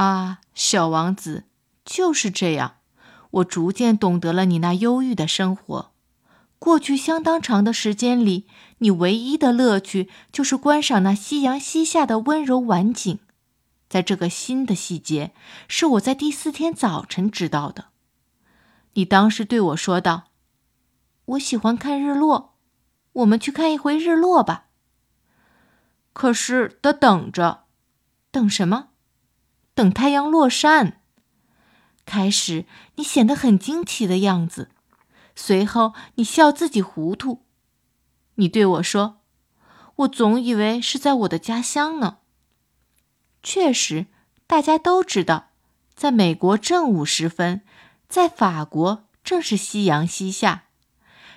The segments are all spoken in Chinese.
啊，小王子，就是这样。我逐渐懂得了你那忧郁的生活。过去相当长的时间里，你唯一的乐趣就是观赏那夕阳西下的温柔晚景。在这个新的细节，是我在第四天早晨知道的。你当时对我说道：“我喜欢看日落，我们去看一回日落吧。”可是得等着，等什么？等太阳落山。开始你显得很惊奇的样子，随后你笑自己糊涂。你对我说：“我总以为是在我的家乡呢。”确实，大家都知道，在美国正午时分，在法国正是夕阳西下。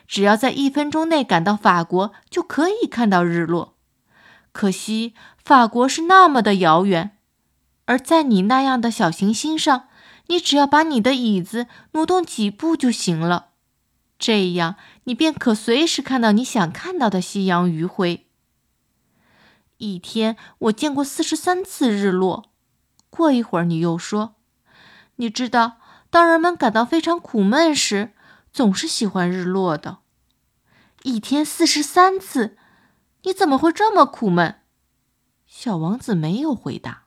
只要在一分钟内赶到法国，就可以看到日落。可惜，法国是那么的遥远，而在你那样的小行星上，你只要把你的椅子挪动几步就行了，这样你便可随时看到你想看到的夕阳余晖。一天，我见过四十三次日落。过一会儿，你又说：“你知道，当人们感到非常苦闷时，总是喜欢日落的。”一天四十三次。你怎么会这么苦闷？小王子没有回答。